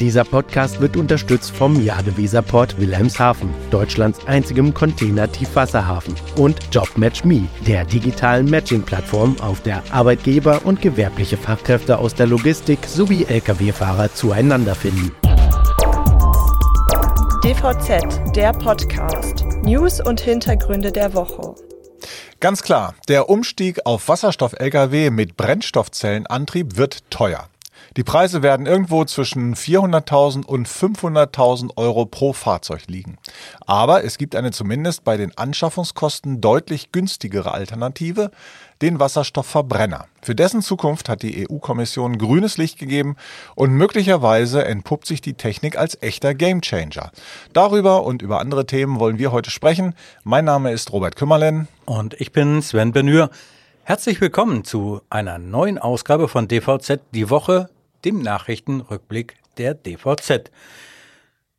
Dieser Podcast wird unterstützt vom Jadeweserport Wilhelmshaven, Deutschlands einzigem Container-Tiefwasserhafen, und JobMatchMe, der digitalen Matching-Plattform, auf der Arbeitgeber und gewerbliche Fachkräfte aus der Logistik sowie Lkw-Fahrer zueinander finden. DVZ, der Podcast. News und Hintergründe der Woche. Ganz klar, der Umstieg auf Wasserstoff-Lkw mit Brennstoffzellenantrieb wird teuer. Die Preise werden irgendwo zwischen 400.000 und 500.000 Euro pro Fahrzeug liegen. Aber es gibt eine zumindest bei den Anschaffungskosten deutlich günstigere Alternative, den Wasserstoffverbrenner. Für dessen Zukunft hat die EU-Kommission grünes Licht gegeben und möglicherweise entpuppt sich die Technik als echter Gamechanger. Darüber und über andere Themen wollen wir heute sprechen. Mein Name ist Robert Kümmerlen. Und ich bin Sven Benür. Herzlich willkommen zu einer neuen Ausgabe von DVZ Die Woche dem Nachrichtenrückblick der DVZ.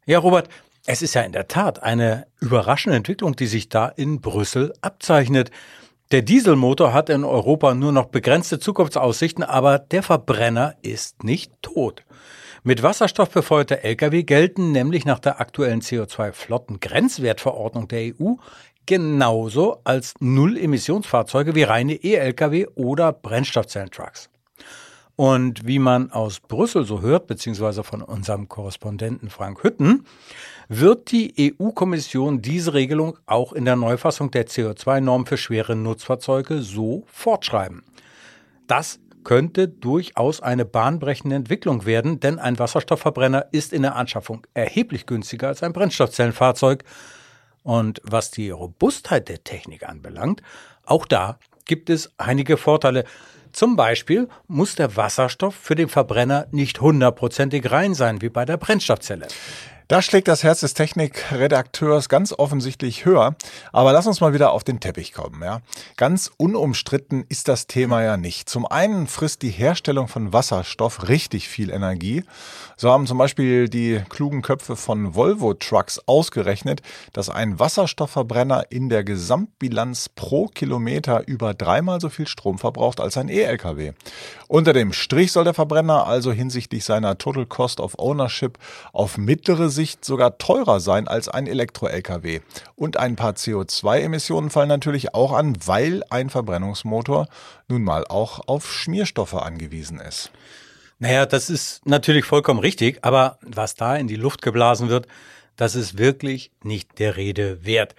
Ja, Robert, es ist ja in der Tat eine überraschende Entwicklung, die sich da in Brüssel abzeichnet. Der Dieselmotor hat in Europa nur noch begrenzte Zukunftsaussichten, aber der Verbrenner ist nicht tot. Mit Wasserstoff befeuerte Lkw gelten nämlich nach der aktuellen CO2-Flottengrenzwertverordnung der EU genauso als Null-Emissionsfahrzeuge wie reine E-Lkw oder Brennstoffzellentrucks. Und wie man aus Brüssel so hört, beziehungsweise von unserem Korrespondenten Frank Hütten, wird die EU-Kommission diese Regelung auch in der Neufassung der CO2-Norm für schwere Nutzfahrzeuge so fortschreiben. Das könnte durchaus eine bahnbrechende Entwicklung werden, denn ein Wasserstoffverbrenner ist in der Anschaffung erheblich günstiger als ein Brennstoffzellenfahrzeug. Und was die Robustheit der Technik anbelangt, auch da gibt es einige Vorteile. Zum Beispiel muss der Wasserstoff für den Verbrenner nicht hundertprozentig rein sein, wie bei der Brennstoffzelle. Da schlägt das Herz des Technikredakteurs ganz offensichtlich höher. Aber lass uns mal wieder auf den Teppich kommen. Ja? Ganz unumstritten ist das Thema ja nicht. Zum einen frisst die Herstellung von Wasserstoff richtig viel Energie. So haben zum Beispiel die klugen Köpfe von Volvo Trucks ausgerechnet, dass ein Wasserstoffverbrenner in der Gesamtbilanz pro Kilometer über dreimal so viel Strom verbraucht als ein E-Lkw. Unter dem Strich soll der Verbrenner also hinsichtlich seiner Total Cost of Ownership auf mittlere Sicht sogar teurer sein als ein Elektro-Lkw. Und ein paar CO2-Emissionen fallen natürlich auch an, weil ein Verbrennungsmotor nun mal auch auf Schmierstoffe angewiesen ist. Naja, das ist natürlich vollkommen richtig, aber was da in die Luft geblasen wird, das ist wirklich nicht der Rede wert.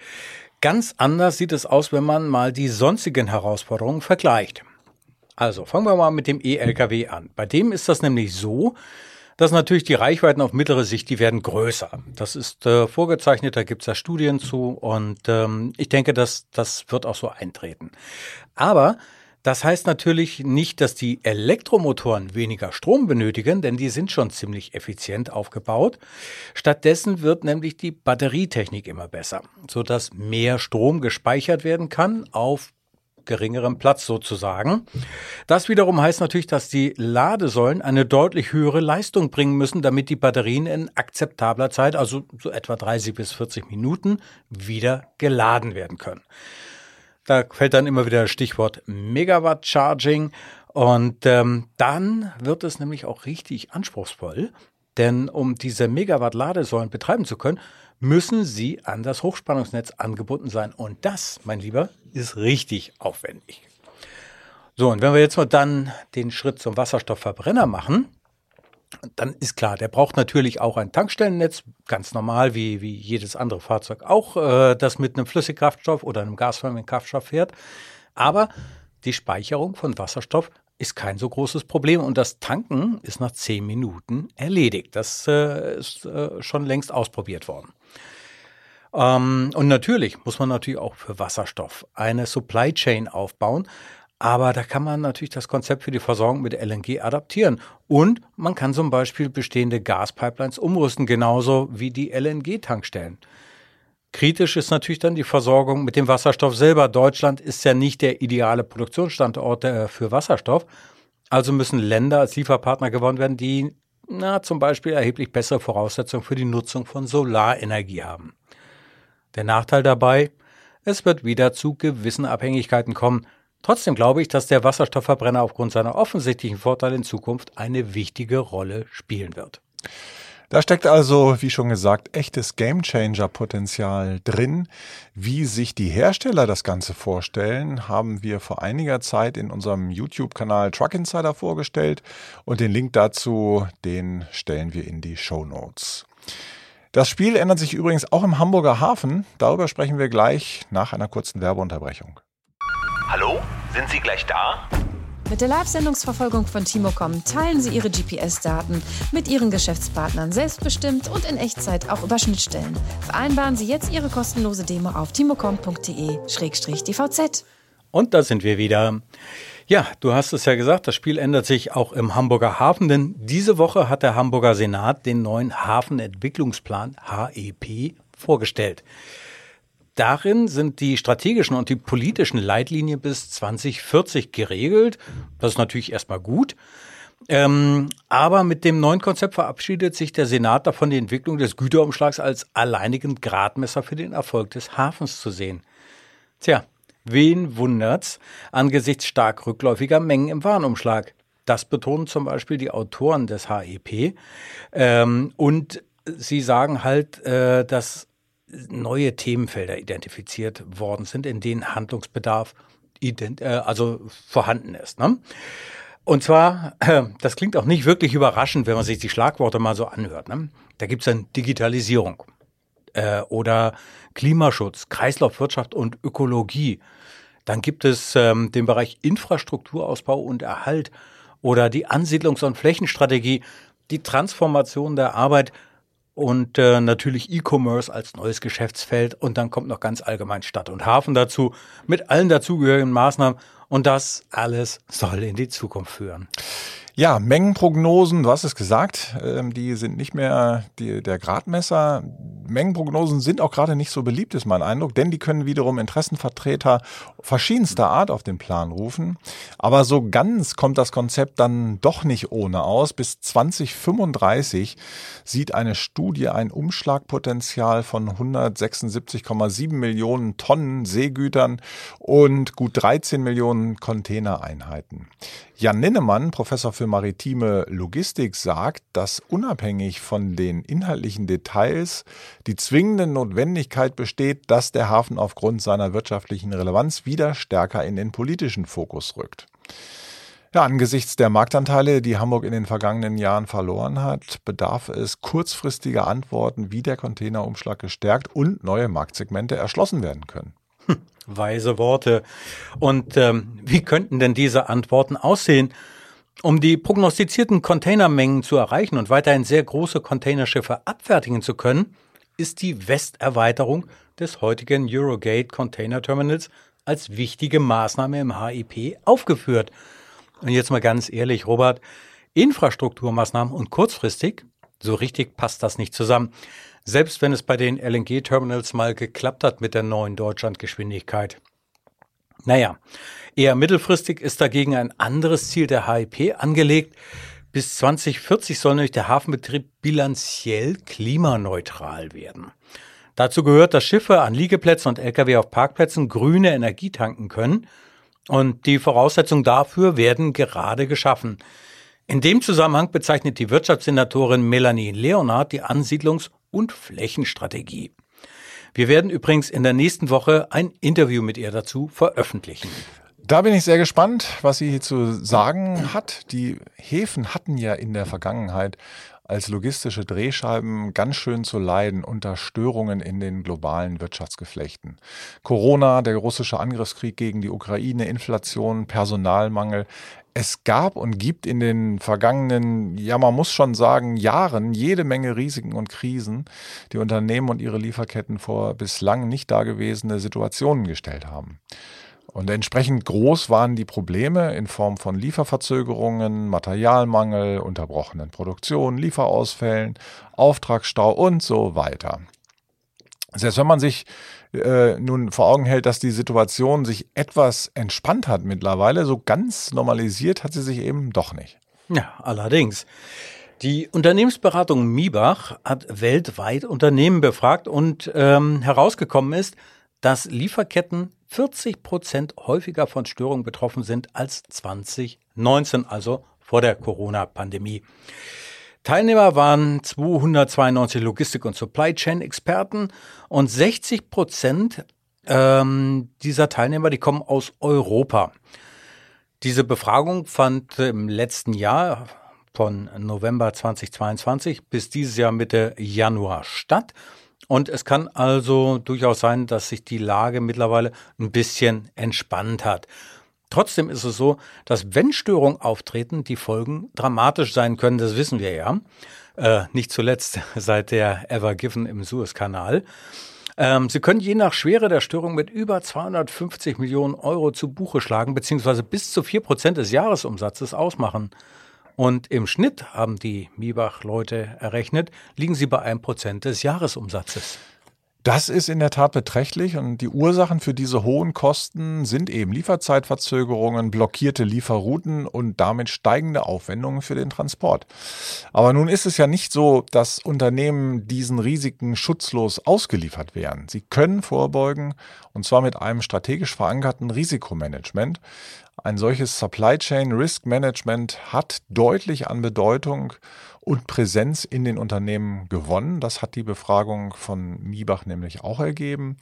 Ganz anders sieht es aus, wenn man mal die sonstigen Herausforderungen vergleicht. Also fangen wir mal mit dem E-Lkw an. Bei dem ist das nämlich so, dass natürlich die Reichweiten auf mittlere Sicht, die werden größer. Das ist äh, vorgezeichnet, da gibt's ja Studien zu und ähm, ich denke, dass das wird auch so eintreten. Aber das heißt natürlich nicht, dass die Elektromotoren weniger Strom benötigen, denn die sind schon ziemlich effizient aufgebaut. Stattdessen wird nämlich die Batterietechnik immer besser, sodass mehr Strom gespeichert werden kann auf geringerem Platz sozusagen. Das wiederum heißt natürlich, dass die Ladesäulen eine deutlich höhere Leistung bringen müssen, damit die Batterien in akzeptabler Zeit, also so etwa 30 bis 40 Minuten, wieder geladen werden können. Da fällt dann immer wieder das Stichwort Megawatt Charging. Und ähm, dann wird es nämlich auch richtig anspruchsvoll, denn um diese Megawatt-Ladesäulen betreiben zu können, müssen sie an das Hochspannungsnetz angebunden sein. Und das, mein Lieber, ist richtig aufwendig. So, und wenn wir jetzt mal dann den Schritt zum Wasserstoffverbrenner machen, dann ist klar, der braucht natürlich auch ein Tankstellennetz, ganz normal wie, wie jedes andere Fahrzeug auch, äh, das mit einem Flüssigkraftstoff oder einem gasförmigen Kraftstoff fährt. Aber die Speicherung von Wasserstoff ist kein so großes Problem und das Tanken ist nach zehn Minuten erledigt. Das äh, ist äh, schon längst ausprobiert worden. Ähm, und natürlich muss man natürlich auch für Wasserstoff eine Supply Chain aufbauen. Aber da kann man natürlich das Konzept für die Versorgung mit LNG adaptieren. Und man kann zum Beispiel bestehende Gaspipelines umrüsten, genauso wie die LNG-Tankstellen. Kritisch ist natürlich dann die Versorgung mit dem Wasserstoff selber. Deutschland ist ja nicht der ideale Produktionsstandort äh, für Wasserstoff. Also müssen Länder als Lieferpartner gewonnen werden, die na, zum Beispiel erheblich bessere Voraussetzungen für die Nutzung von Solarenergie haben. Der Nachteil dabei, es wird wieder zu gewissen Abhängigkeiten kommen. Trotzdem glaube ich, dass der Wasserstoffverbrenner aufgrund seiner offensichtlichen Vorteile in Zukunft eine wichtige Rolle spielen wird. Da steckt also, wie schon gesagt, echtes Gamechanger-Potenzial drin. Wie sich die Hersteller das Ganze vorstellen, haben wir vor einiger Zeit in unserem YouTube-Kanal Truck Insider vorgestellt und den Link dazu, den stellen wir in die Show Notes. Das Spiel ändert sich übrigens auch im Hamburger Hafen. Darüber sprechen wir gleich nach einer kurzen Werbeunterbrechung. Hallo, sind Sie gleich da? Mit der Live-Sendungsverfolgung von Timocom teilen Sie Ihre GPS-Daten mit Ihren Geschäftspartnern selbstbestimmt und in Echtzeit auch über Schnittstellen. Vereinbaren Sie jetzt Ihre kostenlose Demo auf timocom.de-dvz. Und da sind wir wieder. Ja, du hast es ja gesagt, das Spiel ändert sich auch im Hamburger Hafen, denn diese Woche hat der Hamburger Senat den neuen Hafenentwicklungsplan HEP vorgestellt. Darin sind die strategischen und die politischen Leitlinien bis 2040 geregelt. Das ist natürlich erstmal gut. Ähm, aber mit dem neuen Konzept verabschiedet sich der Senat davon, die Entwicklung des Güterumschlags als alleinigen Gradmesser für den Erfolg des Hafens zu sehen. Tja, wen wundert's angesichts stark rückläufiger Mengen im Warenumschlag? Das betonen zum Beispiel die Autoren des HEP. Ähm, und sie sagen halt, äh, dass neue Themenfelder identifiziert worden sind, in denen Handlungsbedarf ident äh, also vorhanden ist. Ne? Und zwar, äh, das klingt auch nicht wirklich überraschend, wenn man sich die Schlagworte mal so anhört. Ne? Da gibt es dann Digitalisierung äh, oder Klimaschutz, Kreislaufwirtschaft und Ökologie. Dann gibt es ähm, den Bereich Infrastrukturausbau und Erhalt oder die Ansiedlungs- und Flächenstrategie, die Transformation der Arbeit und äh, natürlich E-Commerce als neues Geschäftsfeld und dann kommt noch ganz allgemein Stadt und Hafen dazu mit allen dazugehörigen Maßnahmen und das alles soll in die Zukunft führen. Ja, Mengenprognosen, du hast es gesagt, ähm, die sind nicht mehr die, der Gradmesser. Mengenprognosen sind auch gerade nicht so beliebt, ist mein Eindruck, denn die können wiederum Interessenvertreter verschiedenster Art auf den Plan rufen. Aber so ganz kommt das Konzept dann doch nicht ohne aus. Bis 2035 sieht eine Studie ein Umschlagpotenzial von 176,7 Millionen Tonnen Seegütern und gut 13 Millionen Containereinheiten. Jan Ninnemann, Professor für maritime Logistik, sagt, dass unabhängig von den inhaltlichen Details die zwingende Notwendigkeit besteht, dass der Hafen aufgrund seiner wirtschaftlichen Relevanz wieder stärker in den politischen Fokus rückt. Ja, angesichts der Marktanteile, die Hamburg in den vergangenen Jahren verloren hat, bedarf es kurzfristiger Antworten, wie der Containerumschlag gestärkt und neue Marktsegmente erschlossen werden können. Weise Worte. Und ähm, wie könnten denn diese Antworten aussehen? Um die prognostizierten Containermengen zu erreichen und weiterhin sehr große Containerschiffe abfertigen zu können, ist die Westerweiterung des heutigen Eurogate Container Terminals als wichtige Maßnahme im HIP aufgeführt. Und jetzt mal ganz ehrlich, Robert, Infrastrukturmaßnahmen und kurzfristig, so richtig passt das nicht zusammen selbst wenn es bei den LNG-Terminals mal geklappt hat mit der neuen Deutschlandgeschwindigkeit. Naja, eher mittelfristig ist dagegen ein anderes Ziel der HIP angelegt. Bis 2040 soll nämlich der Hafenbetrieb bilanziell klimaneutral werden. Dazu gehört, dass Schiffe an Liegeplätzen und Lkw auf Parkplätzen grüne Energie tanken können. Und die Voraussetzungen dafür werden gerade geschaffen. In dem Zusammenhang bezeichnet die Wirtschaftssenatorin Melanie Leonard die Ansiedlungs- und Flächenstrategie. Wir werden übrigens in der nächsten Woche ein Interview mit ihr dazu veröffentlichen. Da bin ich sehr gespannt, was sie hier zu sagen hat. Die Häfen hatten ja in der Vergangenheit als logistische Drehscheiben ganz schön zu leiden unter Störungen in den globalen Wirtschaftsgeflechten. Corona, der russische Angriffskrieg gegen die Ukraine, Inflation, Personalmangel. Es gab und gibt in den vergangenen, ja man muss schon sagen, Jahren jede Menge Risiken und Krisen, die Unternehmen und ihre Lieferketten vor bislang nicht dagewesene Situationen gestellt haben. Und entsprechend groß waren die Probleme in Form von Lieferverzögerungen, Materialmangel, unterbrochenen Produktionen, Lieferausfällen, Auftragsstau und so weiter. Selbst wenn man sich äh, nun vor Augen hält, dass die Situation sich etwas entspannt hat mittlerweile, so ganz normalisiert hat sie sich eben doch nicht. Ja, allerdings. Die Unternehmensberatung Miebach hat weltweit Unternehmen befragt und ähm, herausgekommen ist, dass Lieferketten 40 Prozent häufiger von Störungen betroffen sind als 2019, also vor der Corona-Pandemie. Teilnehmer waren 292 Logistik- und Supply Chain-Experten und 60 Prozent ähm, dieser Teilnehmer, die kommen aus Europa. Diese Befragung fand im letzten Jahr von November 2022 bis dieses Jahr Mitte Januar statt. Und es kann also durchaus sein, dass sich die Lage mittlerweile ein bisschen entspannt hat. Trotzdem ist es so, dass wenn Störungen auftreten, die Folgen dramatisch sein können, das wissen wir ja. Äh, nicht zuletzt seit der Ever Given im Suezkanal. Ähm, Sie können je nach Schwere der Störung mit über 250 Millionen Euro zu Buche schlagen, beziehungsweise bis zu vier Prozent des Jahresumsatzes ausmachen. Und im Schnitt haben die Miebach-Leute errechnet, liegen sie bei einem Prozent des Jahresumsatzes. Das ist in der Tat beträchtlich und die Ursachen für diese hohen Kosten sind eben Lieferzeitverzögerungen, blockierte Lieferrouten und damit steigende Aufwendungen für den Transport. Aber nun ist es ja nicht so, dass Unternehmen diesen Risiken schutzlos ausgeliefert wären. Sie können vorbeugen und zwar mit einem strategisch verankerten Risikomanagement. Ein solches Supply Chain Risk Management hat deutlich an Bedeutung und Präsenz in den Unternehmen gewonnen. Das hat die Befragung von Miebach nämlich auch ergeben.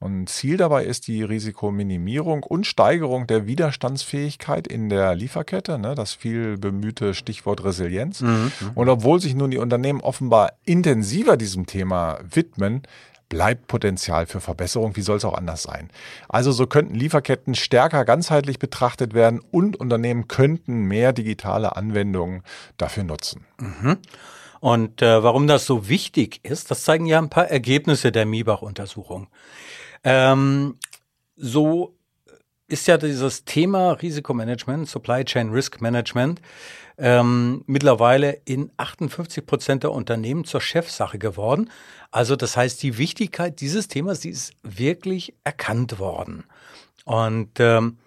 Und Ziel dabei ist die Risikominimierung und Steigerung der Widerstandsfähigkeit in der Lieferkette, ne, das viel bemühte Stichwort Resilienz. Mhm. Und obwohl sich nun die Unternehmen offenbar intensiver diesem Thema widmen, bleibt Potenzial für Verbesserung. Wie soll es auch anders sein? Also so könnten Lieferketten stärker ganzheitlich betrachtet werden und Unternehmen könnten mehr digitale Anwendungen dafür nutzen. Mhm. Und äh, warum das so wichtig ist, das zeigen ja ein paar Ergebnisse der Miebach-Untersuchung. Ähm, so ist ja dieses Thema Risikomanagement, Supply Chain Risk Management, ähm, mittlerweile in 58 Prozent der Unternehmen zur Chefsache geworden. Also das heißt, die Wichtigkeit dieses Themas, die ist wirklich erkannt worden. Und ähm,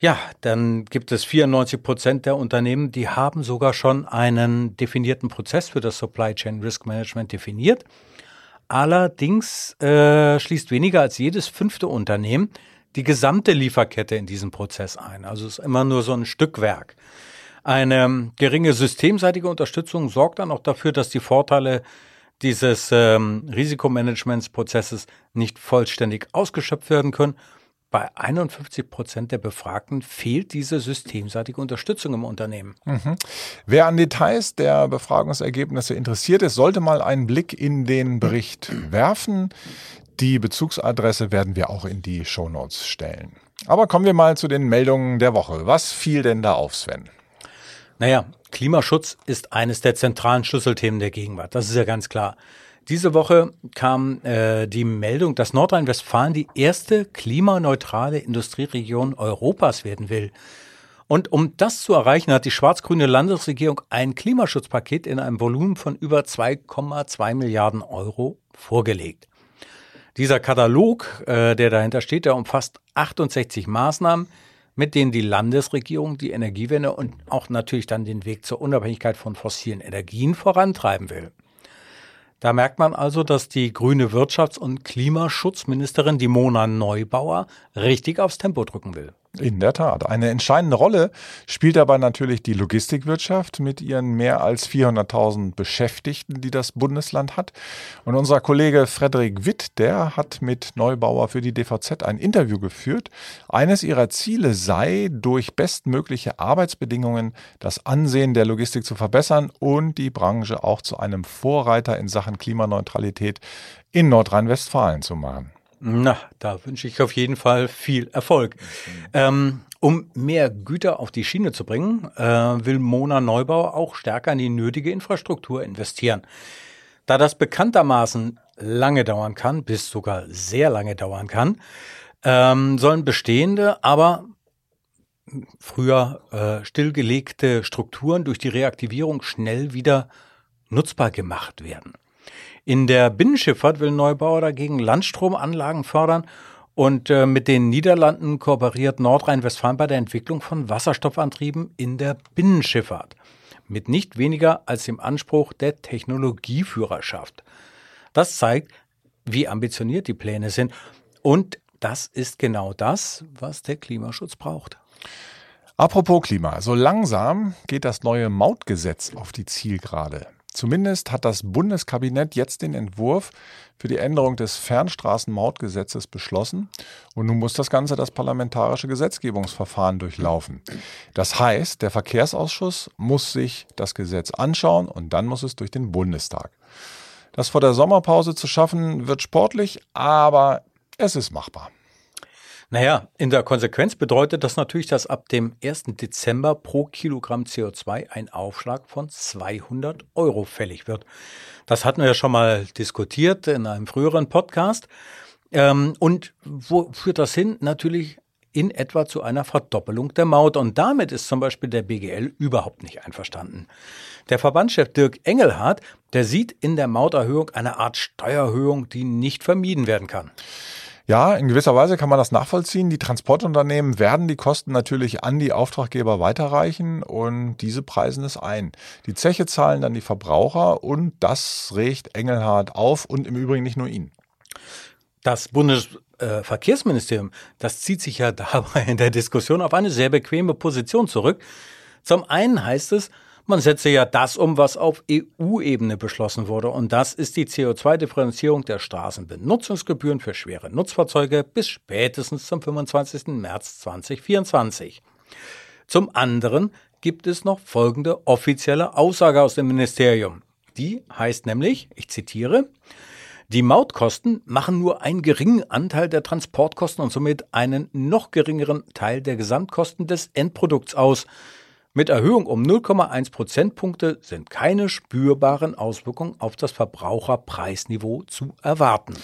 ja, dann gibt es 94 Prozent der Unternehmen, die haben sogar schon einen definierten Prozess für das Supply Chain Risk Management definiert. Allerdings äh, schließt weniger als jedes fünfte Unternehmen die gesamte Lieferkette in diesen Prozess ein. Also es ist immer nur so ein Stückwerk. Eine geringe systemseitige Unterstützung sorgt dann auch dafür, dass die Vorteile dieses ähm, Risikomanagementsprozesses nicht vollständig ausgeschöpft werden können. Bei 51 Prozent der Befragten fehlt diese systemseitige Unterstützung im Unternehmen. Mhm. Wer an Details der Befragungsergebnisse interessiert ist, sollte mal einen Blick in den Bericht werfen. Die Bezugsadresse werden wir auch in die Shownotes stellen. Aber kommen wir mal zu den Meldungen der Woche. Was fiel denn da auf, Sven? Naja, Klimaschutz ist eines der zentralen Schlüsselthemen der Gegenwart. Das ist ja ganz klar. Diese Woche kam äh, die Meldung, dass Nordrhein-Westfalen die erste klimaneutrale Industrieregion Europas werden will. Und um das zu erreichen, hat die schwarz-grüne Landesregierung ein Klimaschutzpaket in einem Volumen von über 2,2 Milliarden Euro vorgelegt. Dieser Katalog, äh, der dahinter steht, der umfasst 68 Maßnahmen, mit denen die Landesregierung die Energiewende und auch natürlich dann den Weg zur Unabhängigkeit von fossilen Energien vorantreiben will. Da merkt man also, dass die grüne Wirtschafts- und Klimaschutzministerin, die Mona Neubauer, richtig aufs Tempo drücken will. In der Tat. Eine entscheidende Rolle spielt dabei natürlich die Logistikwirtschaft mit ihren mehr als 400.000 Beschäftigten, die das Bundesland hat. Und unser Kollege Frederik Witt, der hat mit Neubauer für die DVZ ein Interview geführt. Eines ihrer Ziele sei, durch bestmögliche Arbeitsbedingungen das Ansehen der Logistik zu verbessern und die Branche auch zu einem Vorreiter in Sachen Klimaneutralität in Nordrhein-Westfalen zu machen. Na, da wünsche ich auf jeden Fall viel Erfolg. Ähm, um mehr Güter auf die Schiene zu bringen, äh, will Mona Neubau auch stärker in die nötige Infrastruktur investieren. Da das bekanntermaßen lange dauern kann, bis sogar sehr lange dauern kann, ähm, sollen bestehende, aber früher äh, stillgelegte Strukturen durch die Reaktivierung schnell wieder nutzbar gemacht werden. In der Binnenschifffahrt will Neubauer dagegen Landstromanlagen fördern und äh, mit den Niederlanden kooperiert Nordrhein-Westfalen bei der Entwicklung von Wasserstoffantrieben in der Binnenschifffahrt. Mit nicht weniger als dem Anspruch der Technologieführerschaft. Das zeigt, wie ambitioniert die Pläne sind. Und das ist genau das, was der Klimaschutz braucht. Apropos Klima, so langsam geht das neue Mautgesetz auf die Zielgerade. Zumindest hat das Bundeskabinett jetzt den Entwurf für die Änderung des Fernstraßenmautgesetzes beschlossen und nun muss das Ganze das parlamentarische Gesetzgebungsverfahren durchlaufen. Das heißt, der Verkehrsausschuss muss sich das Gesetz anschauen und dann muss es durch den Bundestag. Das vor der Sommerpause zu schaffen, wird sportlich, aber es ist machbar. Naja, in der Konsequenz bedeutet das natürlich, dass ab dem 1. Dezember pro Kilogramm CO2 ein Aufschlag von 200 Euro fällig wird. Das hatten wir ja schon mal diskutiert in einem früheren Podcast. Ähm, und wo führt das hin? Natürlich in etwa zu einer Verdoppelung der Maut. Und damit ist zum Beispiel der BGL überhaupt nicht einverstanden. Der Verbandschef Dirk Engelhardt, der sieht in der Mauterhöhung eine Art Steuererhöhung, die nicht vermieden werden kann. Ja, in gewisser Weise kann man das nachvollziehen. Die Transportunternehmen werden die Kosten natürlich an die Auftraggeber weiterreichen und diese preisen es ein. Die Zeche zahlen dann die Verbraucher und das regt Engelhardt auf und im Übrigen nicht nur ihn. Das Bundesverkehrsministerium, das zieht sich ja dabei in der Diskussion auf eine sehr bequeme Position zurück. Zum einen heißt es, man setze ja das um, was auf EU-Ebene beschlossen wurde. Und das ist die CO2-Differenzierung der Straßenbenutzungsgebühren für schwere Nutzfahrzeuge bis spätestens zum 25. März 2024. Zum anderen gibt es noch folgende offizielle Aussage aus dem Ministerium. Die heißt nämlich, ich zitiere, die Mautkosten machen nur einen geringen Anteil der Transportkosten und somit einen noch geringeren Teil der Gesamtkosten des Endprodukts aus. Mit Erhöhung um 0,1 Prozentpunkte sind keine spürbaren Auswirkungen auf das Verbraucherpreisniveau zu erwarten.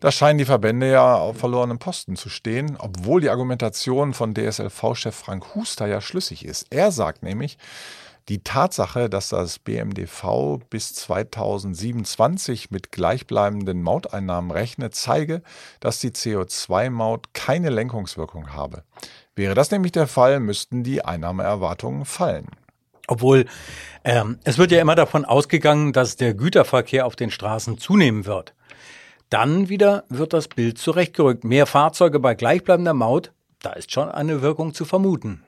Da scheinen die Verbände ja auf verlorenen Posten zu stehen, obwohl die Argumentation von DSLV-Chef Frank Huster ja schlüssig ist. Er sagt nämlich, die Tatsache, dass das BMDV bis 2027 mit gleichbleibenden Mauteinnahmen rechnet, zeige, dass die CO2-Maut keine Lenkungswirkung habe. Wäre das nämlich der Fall, müssten die Einnahmeerwartungen fallen. Obwohl ähm, es wird ja immer davon ausgegangen, dass der Güterverkehr auf den Straßen zunehmen wird. Dann wieder wird das Bild zurechtgerückt. Mehr Fahrzeuge bei gleichbleibender Maut, da ist schon eine Wirkung zu vermuten.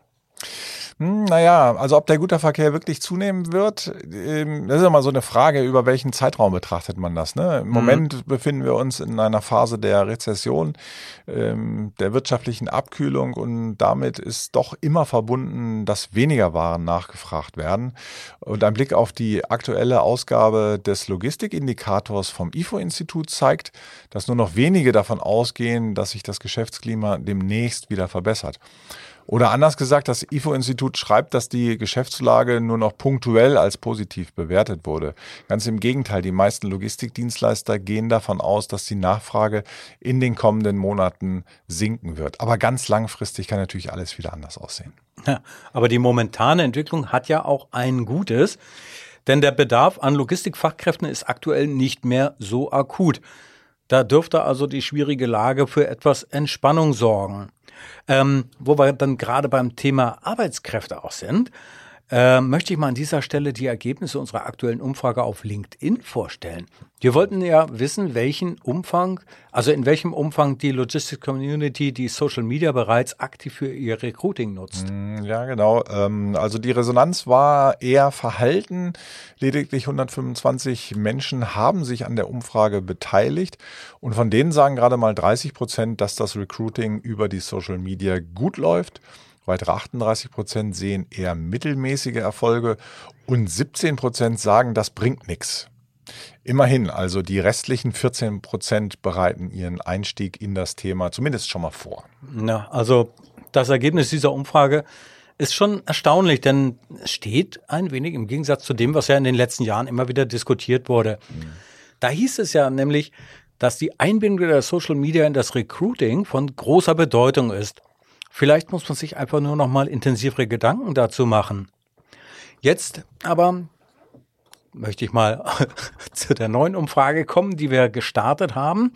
Hm, naja, also ob der Güterverkehr wirklich zunehmen wird, ähm, das ist immer so eine Frage, über welchen Zeitraum betrachtet man das. Ne? Im mhm. Moment befinden wir uns in einer Phase der Rezession, ähm, der wirtschaftlichen Abkühlung und damit ist doch immer verbunden, dass weniger Waren nachgefragt werden. Und ein Blick auf die aktuelle Ausgabe des Logistikindikators vom IFO-Institut zeigt, dass nur noch wenige davon ausgehen, dass sich das Geschäftsklima demnächst wieder verbessert. Oder anders gesagt, das IFO-Institut schreibt, dass die Geschäftslage nur noch punktuell als positiv bewertet wurde. Ganz im Gegenteil, die meisten Logistikdienstleister gehen davon aus, dass die Nachfrage in den kommenden Monaten sinken wird. Aber ganz langfristig kann natürlich alles wieder anders aussehen. Ja, aber die momentane Entwicklung hat ja auch ein Gutes, denn der Bedarf an Logistikfachkräften ist aktuell nicht mehr so akut. Da dürfte also die schwierige Lage für etwas Entspannung sorgen. Ähm, wo wir dann gerade beim Thema Arbeitskräfte auch sind, äh, möchte ich mal an dieser Stelle die Ergebnisse unserer aktuellen Umfrage auf LinkedIn vorstellen. Wir wollten ja wissen, welchen Umfang, also in welchem Umfang die Logistics Community die Social Media bereits aktiv für ihr Recruiting nutzt. Mm, ja, genau. Ähm, also die Resonanz war eher verhalten. Lediglich 125 Menschen haben sich an der Umfrage beteiligt und von denen sagen gerade mal 30 Prozent, dass das Recruiting über die Social Media gut läuft. Weitere 38 Prozent sehen eher mittelmäßige Erfolge und 17 Prozent sagen, das bringt nichts. Immerhin, also die restlichen 14 Prozent bereiten ihren Einstieg in das Thema zumindest schon mal vor. Ja, also das Ergebnis dieser Umfrage ist schon erstaunlich, denn es steht ein wenig im Gegensatz zu dem, was ja in den letzten Jahren immer wieder diskutiert wurde. Mhm. Da hieß es ja nämlich, dass die Einbindung der Social Media in das Recruiting von großer Bedeutung ist. Vielleicht muss man sich einfach nur noch mal intensivere Gedanken dazu machen. Jetzt aber möchte ich mal zu der neuen Umfrage kommen, die wir gestartet haben.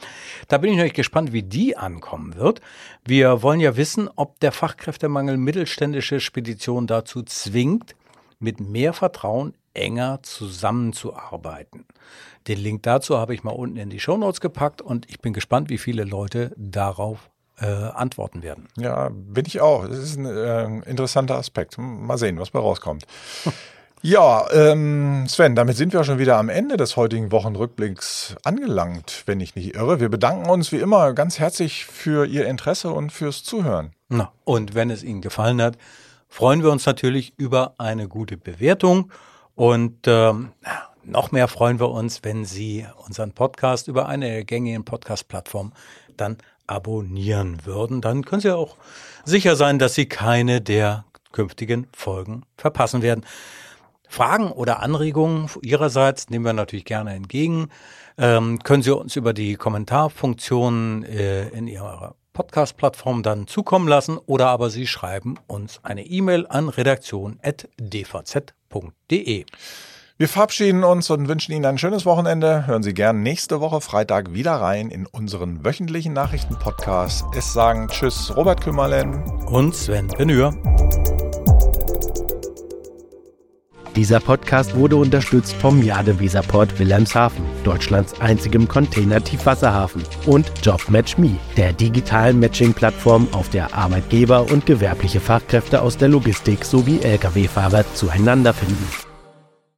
Da bin ich natürlich gespannt, wie die ankommen wird. Wir wollen ja wissen, ob der Fachkräftemangel mittelständische Speditionen dazu zwingt, mit mehr Vertrauen enger zusammenzuarbeiten. Den Link dazu habe ich mal unten in die Shownotes gepackt und ich bin gespannt, wie viele Leute darauf äh, antworten werden. Ja, bin ich auch. Das ist ein äh, interessanter Aspekt. Mal sehen, was bei rauskommt. Ja, ähm, Sven, damit sind wir schon wieder am Ende des heutigen Wochenrückblicks angelangt, wenn ich nicht irre. Wir bedanken uns wie immer ganz herzlich für Ihr Interesse und fürs Zuhören. Na, und wenn es Ihnen gefallen hat, freuen wir uns natürlich über eine gute Bewertung und ähm, noch mehr freuen wir uns, wenn Sie unseren Podcast über eine der gängigen Podcast-Plattformen dann abonnieren würden. Dann können Sie auch sicher sein, dass Sie keine der künftigen Folgen verpassen werden. Fragen oder Anregungen Ihrerseits nehmen wir natürlich gerne entgegen. Ähm, können Sie uns über die Kommentarfunktion äh, in Ihrer Podcast-Plattform dann zukommen lassen oder aber Sie schreiben uns eine E-Mail an redaktion.dvz.de. Wir verabschieden uns und wünschen Ihnen ein schönes Wochenende. Hören Sie gern nächste Woche Freitag wieder rein in unseren wöchentlichen Nachrichten-Podcast. Es sagen Tschüss, Robert Kümmerlen und Sven Benür. Dieser Podcast wurde unterstützt vom Jade Weserport Wilhelmshaven, Deutschlands einzigem Container-Tiefwasserhafen und JobMatchMe, der digitalen Matching-Plattform, auf der Arbeitgeber und gewerbliche Fachkräfte aus der Logistik sowie Lkw-Fahrer zueinander finden.